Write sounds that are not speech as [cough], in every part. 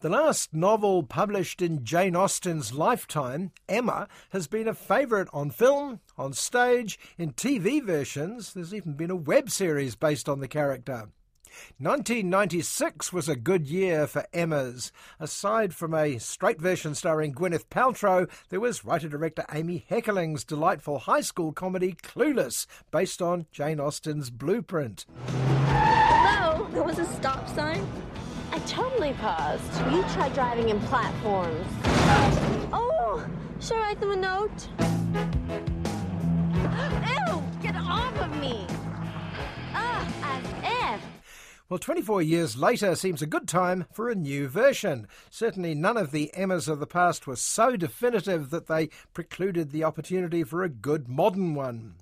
The last novel published in Jane Austen's lifetime, Emma, has been a favourite on film, on stage, in TV versions. There's even been a web series based on the character. 1996 was a good year for Emmas. Aside from a straight version starring Gwyneth Paltrow, there was writer-director Amy Heckerling's delightful high school comedy Clueless, based on Jane Austen's blueprint. Hello, there was a stop sign. I totally paused. You try driving in platforms. Oh, should I write them a note? Ew, get off of me. Ah, as if. Well, 24 years later seems a good time for a new version. Certainly none of the Emmas of the past were so definitive that they precluded the opportunity for a good modern one.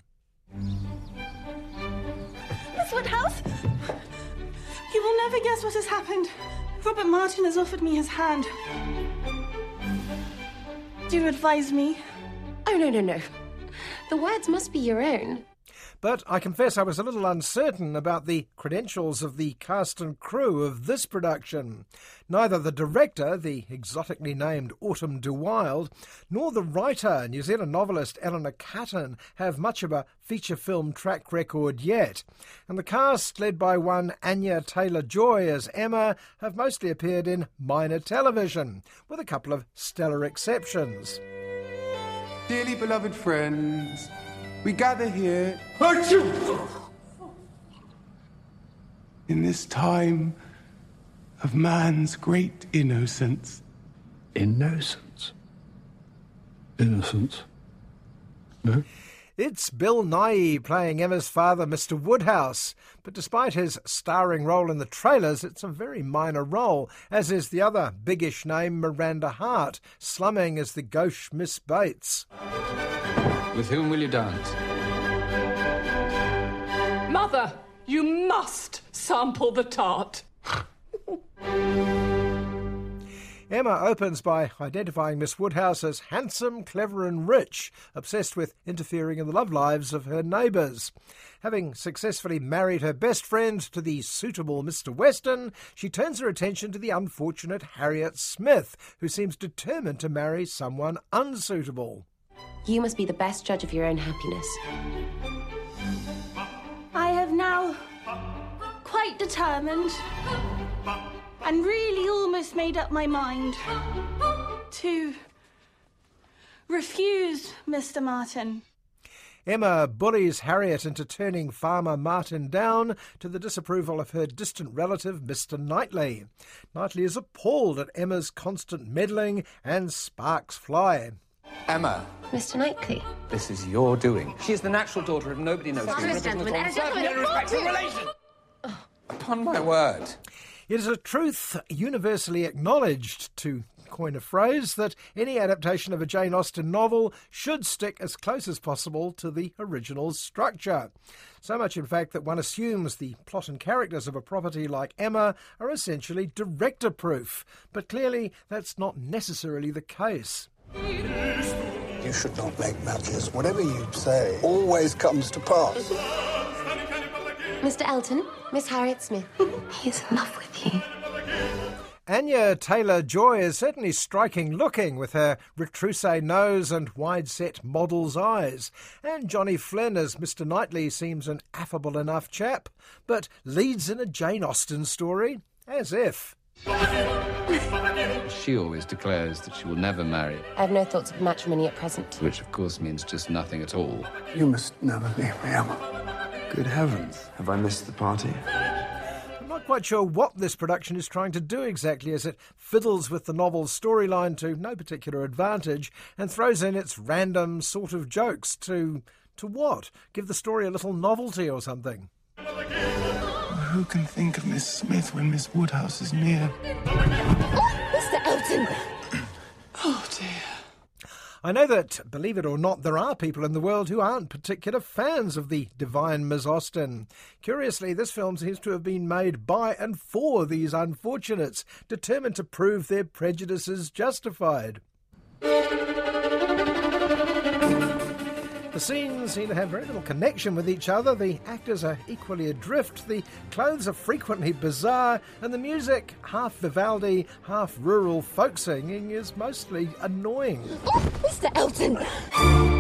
Miss Woodhouse? Never guess what has happened. Robert Martin has offered me his hand. Do you advise me? Oh, no, no, no. The words must be your own. But I confess I was a little uncertain about the credentials of the cast and crew of this production. Neither the director, the exotically named Autumn de Wilde, nor the writer, New Zealand novelist Eleanor Catton, have much of a feature film track record yet. And the cast, led by one Anya Taylor Joy as Emma, have mostly appeared in minor television, with a couple of stellar exceptions. Dearly beloved friends, we gather here in this time of man's great innocence. Innocence? Innocence? No? It's Bill Nighy playing Emma's father, Mr. Woodhouse. But despite his starring role in the trailers, it's a very minor role, as is the other biggish name, Miranda Hart, slumming as the gauche Miss Bates. With whom will you dance? Mother, you must sample the tart. Emma opens by identifying Miss Woodhouse as handsome, clever, and rich, obsessed with interfering in the love lives of her neighbours. Having successfully married her best friend to the suitable Mr. Weston, she turns her attention to the unfortunate Harriet Smith, who seems determined to marry someone unsuitable. You must be the best judge of your own happiness. I have now quite determined and really almost made up my mind to refuse Mr. Martin. Emma bullies Harriet into turning Farmer Martin down to the disapproval of her distant relative, Mr. Knightley. Knightley is appalled at Emma's constant meddling and sparks fly. Emma, Mr. Knightley. This is your doing. She is the natural daughter of nobody knows. Silence, gentlemen, and a gentleman, upon my word. It is a truth universally acknowledged, to coin a phrase, that any adaptation of a Jane Austen novel should stick as close as possible to the original's structure. So much, in fact, that one assumes the plot and characters of a property like Emma are essentially director proof. But clearly, that's not necessarily the case. You should not make matches. Whatever you say always comes to pass. Mr. Elton, Miss Harriet Smith. He's in love with you. Anya Taylor Joy is certainly striking looking with her retrousse nose and wide set model's eyes. And Johnny Flynn as Mr. Knightley seems an affable enough chap, but leads in a Jane Austen story? As if. She always declares that she will never marry, I have no thoughts of matrimony at present. which of course means just nothing at all. You must never leave me, Emma. Good heavens, have I missed the party? I'm not quite sure what this production is trying to do exactly, as it fiddles with the novel's storyline to no particular advantage and throws in its random sort of jokes to. to what? Give the story a little novelty or something. Who can think of Miss Smith when Miss Woodhouse is near? Oh, Mr. Elton! [clears throat] Oh dear. I know that, believe it or not, there are people in the world who aren't particular fans of the divine Miss Austen. Curiously, this film seems to have been made by and for these unfortunates, determined to prove their prejudices justified. The scenes seem to have very little connection with each other. The actors are equally adrift. The clothes are frequently bizarre, and the music, half Vivaldi, half rural folk singing, is mostly annoying. Oh, Mr. Elton!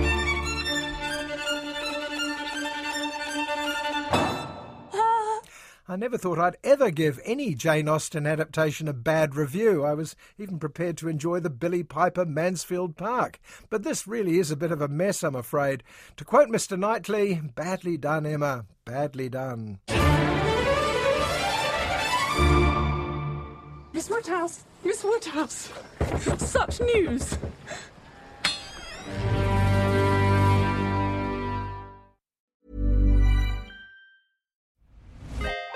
I never thought I'd ever give any Jane Austen adaptation a bad review. I was even prepared to enjoy the Billie Piper Mansfield Park. But this really is a bit of a mess, I'm afraid. To quote Mr. Knightley, badly done, Emma. Badly done. Miss Woodhouse! Miss Woodhouse! Such news!